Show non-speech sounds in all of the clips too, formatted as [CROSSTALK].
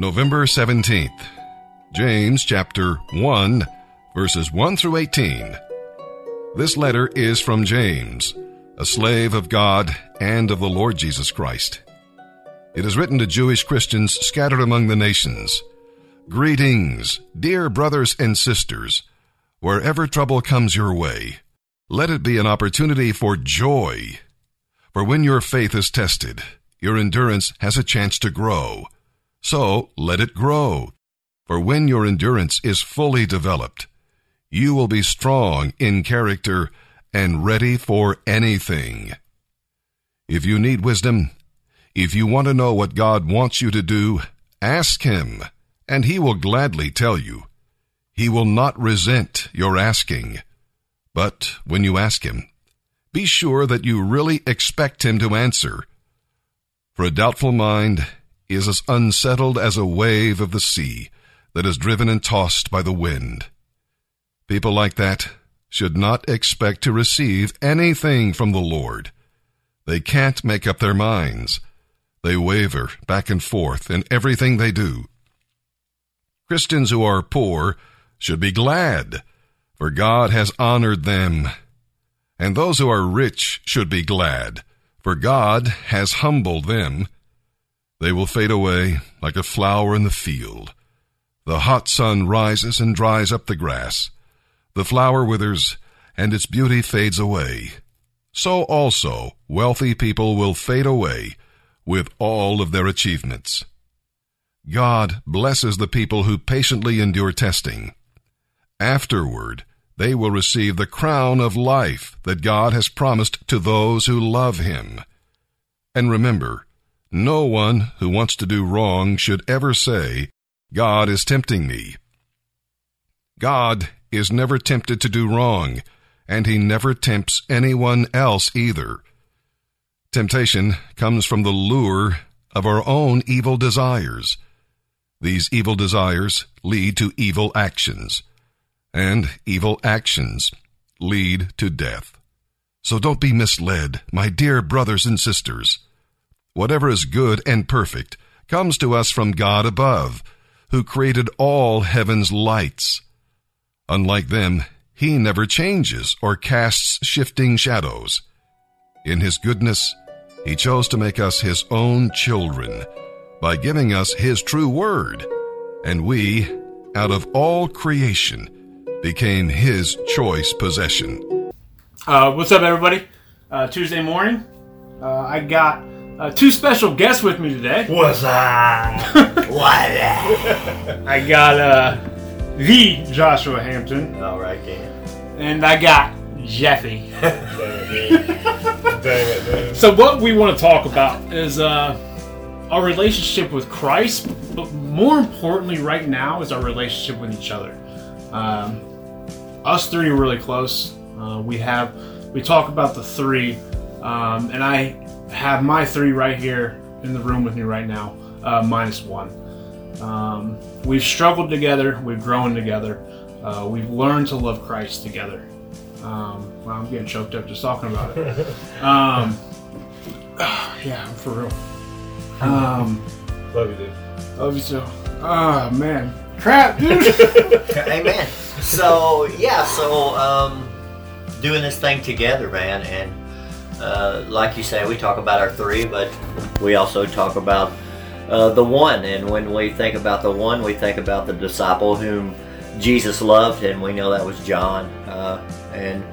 November 17th, James chapter 1, verses 1 through 18. This letter is from James, a slave of God and of the Lord Jesus Christ. It is written to Jewish Christians scattered among the nations. Greetings, dear brothers and sisters. Wherever trouble comes your way, let it be an opportunity for joy. For when your faith is tested, your endurance has a chance to grow. So let it grow. For when your endurance is fully developed, you will be strong in character and ready for anything. If you need wisdom, if you want to know what God wants you to do, ask Him, and He will gladly tell you. He will not resent your asking. But when you ask Him, be sure that you really expect Him to answer. For a doubtful mind is as unsettled as a wave of the sea that is driven and tossed by the wind. People like that should not expect to receive anything from the Lord. They can't make up their minds. They waver back and forth in everything they do. Christians who are poor should be glad, for God has honored them. And those who are rich should be glad, for God has humbled them. They will fade away like a flower in the field. The hot sun rises and dries up the grass. The flower withers, and its beauty fades away. So also wealthy people will fade away with all of their achievements. God blesses the people who patiently endure testing. Afterward, they will receive the crown of life that God has promised to those who love Him. And remember, no one who wants to do wrong should ever say, God is tempting me. God is never tempted to do wrong, and He never tempts anyone else either. Temptation comes from the lure of our own evil desires. These evil desires lead to evil actions, and evil actions lead to death. So don't be misled, my dear brothers and sisters. Whatever is good and perfect comes to us from God above, who created all heaven's lights. Unlike them, he never changes or casts shifting shadows. In his goodness, he chose to make us his own children by giving us his true word, and we, out of all creation, became his choice possession. Uh, what's up, everybody? Uh, Tuesday morning. Uh, I got uh, two special guests with me today. What's up? [LAUGHS] what? I got uh, the Joshua Hampton, All right, Ken. and I got Jeffy. [LAUGHS] Dang it, dude. So, what we want to talk about is uh, our relationship with Christ, but more importantly, right now, is our relationship with each other. Um, us three are really close. Uh, we have we talk about the three, um, and I have my three right here in the room with me right now, uh, minus one. Um, we've struggled together. We've grown together. Uh, we've learned to love Christ together. Um, well, I'm getting choked up just talking about it. [LAUGHS] Um, [SIGHS] yeah, for real. Um, Love you, dude. love you so. Ah, man. Crap, dude. [LAUGHS] Amen. So yeah, so um, doing this thing together, man, and uh, like you say, we talk about our three, but we also talk about uh, the one. And when we think about the one, we think about the disciple whom Jesus loved, and we know that was John. Uh, and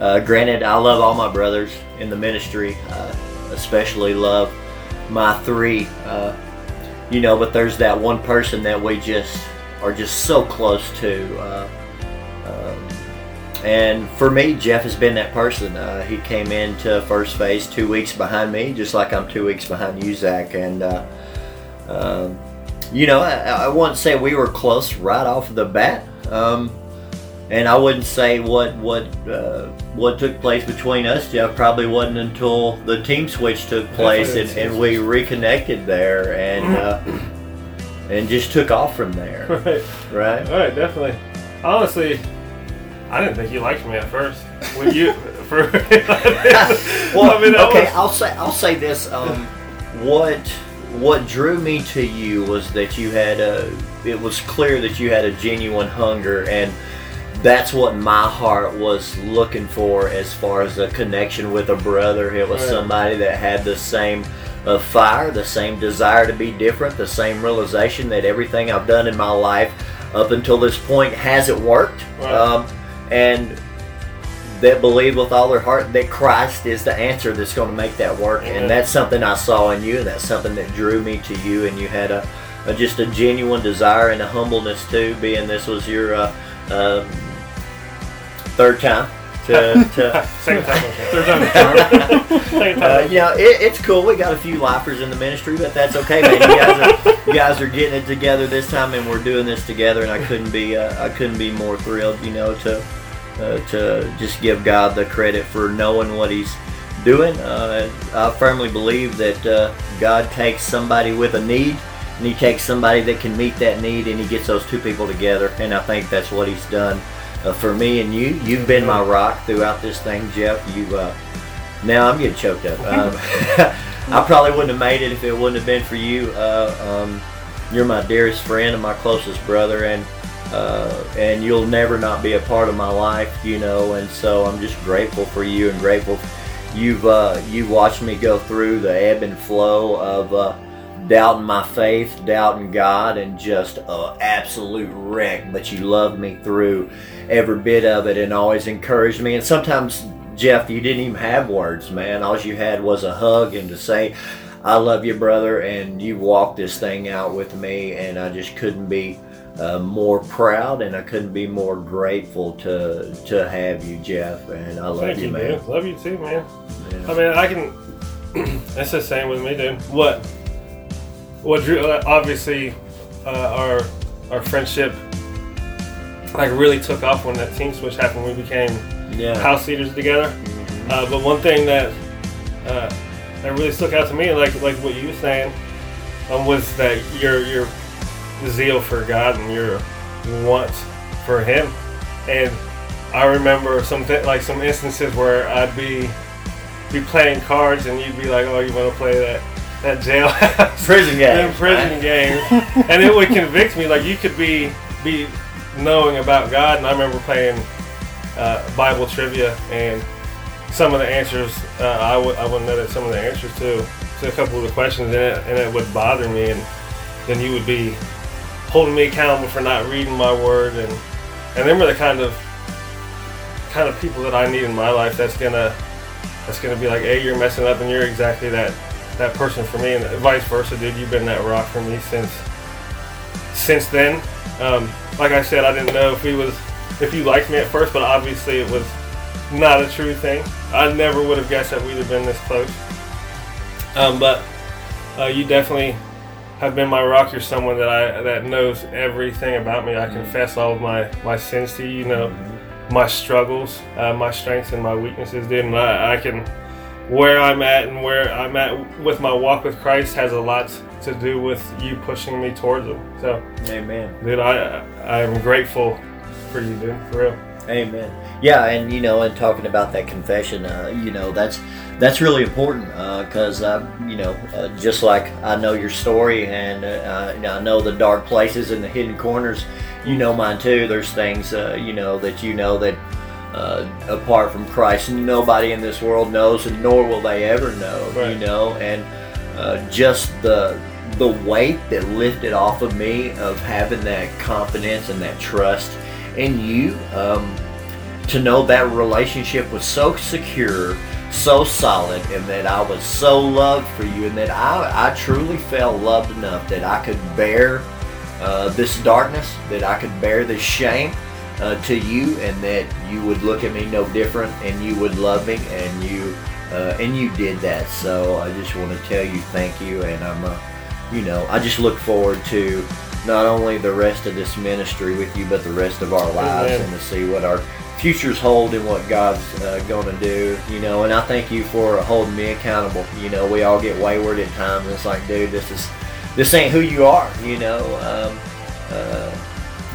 uh, granted, I love all my brothers in the ministry, uh, especially love my three. Uh, you know, but there's that one person that we just are just so close to. And for me, Jeff has been that person. Uh, he came into first phase two weeks behind me, just like I'm two weeks behind you, Zach. And, uh, um, you know, I, I wouldn't say we were close right off the bat. Um, and I wouldn't say what what uh, what took place between us, Jeff. Probably wasn't until the team switch took place and, and we reconnected there and uh, and just took off from there. [LAUGHS] Right, Right? all right, definitely. Honestly, I didn't think you liked me at first. When you, [LAUGHS] for Well, [LAUGHS] I mean, okay, was- I'll say I'll say this. Um, what what drew me to you was that you had a. It was clear that you had a genuine hunger, and that's what my heart was looking for as far as a connection with a brother. It was Right. somebody that had the same uh, fire, the same desire to be different, the same realization that everything I've done in my life up until this point hasn't worked, Right. um, and that believe with all their heart that Christ is the answer that's going to make that work. Amen. And that's something I saw in you, and that's something that drew me to you. And you had a, a just a genuine desire and a humbleness too, being this was your uh, uh, third time to. [LAUGHS] to Second time. [LAUGHS] Third time. Second Uh, time. you know, it, it's cool. We got a few lifers in the ministry, but that's okay, man. You guys are, you guys are getting it together this time, and we're doing this together. And I couldn't be, uh, I couldn't be more thrilled, you know, to uh, to just give God the credit for knowing what He's doing. Uh, I firmly believe that uh, God takes somebody with a need, and He takes somebody that can meet that need, and He gets those two people together. And I think that's what He's done uh, for me and you. You've been my rock throughout this thing, Jeff. You. Uh, now I'm getting choked up. [LAUGHS] Um, [LAUGHS] I probably wouldn't have made it if it wouldn't have been for you. Uh, um, you're my dearest friend and my closest brother, and uh, and you'll never not be a part of my life, you know. And so I'm just grateful for you and grateful you've uh, you watched me go through the ebb and flow of uh, doubting my faith, doubting God, and just a absolute wreck. But you loved me through every bit of it and always encouraged me. And sometimes, Jeff, you didn't even have words, man. All you had was a hug and to say, I love you, brother, and you walked this thing out with me, and I just couldn't be uh, more proud, and I couldn't be more grateful to to have you, Jeff. And I love Thank you, you, man. man. Love you too, man. Yeah. I mean, I can. [CLEARS THROAT] it's the same with me, dude. What? What drew? Obviously, uh, our our friendship like really took off when that team switch happened. We became yeah. house leaders together. Uh, but one thing that uh, that really stuck out to me, like like what you were saying, um, was that your your zeal for God and your want for Him. And I remember some thi- like some instances where I'd be be playing cards and you'd be like, "Oh, you want to play that that jailhouse [LAUGHS] Prison game. prison games, and it would convict me. Like you could be be knowing about God, and I remember playing uh, Bible trivia, and some of the answers uh, I would I wouldn't know that some of the answers to to a couple of the questions, and it, and it would bother me, and then you would be holding me accountable for not reading my word, and and them are the kind of kind of people that I need in my life. That's gonna that's gonna be like, hey, you're messing up, and you're exactly that that person for me, and vice versa, dude. You've been that rock for me since since then. Um, like I said, I didn't know if he was if you liked me at first, but obviously it was not a true thing. I never would have guessed that we'd have been this close. Um, but uh, you definitely have been my rock. You're someone that I that knows everything about me. I confess all of my my sins to you. You know my struggles, uh, my strengths, and my weaknesses, dude. And I, I can where I'm at and where I'm at with my walk with Christ has a lot to do with you pushing me towards Him. So, Amen. dude, I I'm grateful for you, dude, for real. Amen. Yeah, and you know, and talking about that confession, uh, you know, that's that's really important because uh, you know, uh, just like I know your story, and uh, I know the dark places and the hidden corners. You know mine too. There's things, uh, you know, that you know that uh, apart from Christ, nobody in this world knows, and nor will they ever know. You know, and uh, just the the weight that lifted off of me of having that confidence and that trust in you um, to know that relationship was so secure so solid and that i was so loved for you and that i, I truly felt loved enough that i could bear uh, this darkness that i could bear this shame uh, to you and that you would look at me no different and you would love me and you uh, and you did that. So i just want to tell you thank you and i'm you know i just look forward to not only the rest of this ministry with you but the rest of our lives Amen. and to see what our futures hold and what god's uh, going to do you know and i thank you for holding me accountable you know we all get wayward at times it's like dude this is this ain't who you are you know um, uh,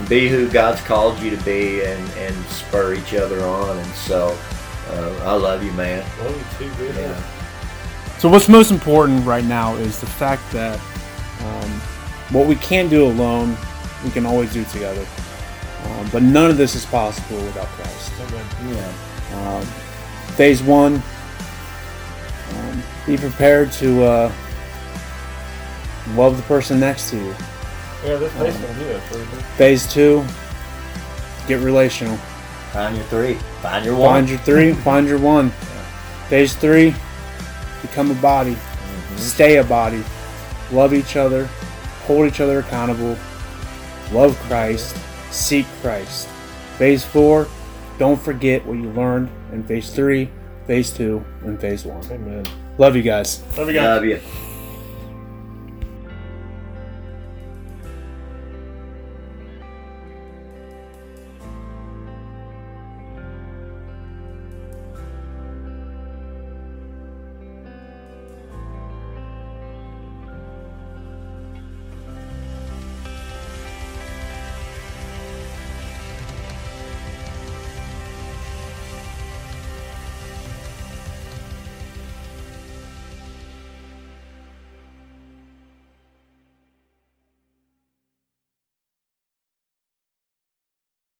be who God's called you to be and, and spur each other on. And so uh, I love you, man. Love you too, dude. Yeah. So what's most important right now is the fact that um, what we can't do alone, we can always do together. Um, but none of this is possible without Christ. Yeah. Um, phase one, um, be prepared to uh, love the person next to you. Yeah, this place gonna be there for you. Phase two, get relational. Find your three. Find your one. Find your three, [LAUGHS] find your one. Phase three, become a body, stay a body, love each other, hold each other accountable, love Christ, seek Christ. Phase four, don't forget what you learned in phase three, phase two, and phase one. Amen. Love you guys. Love you guys. Love you.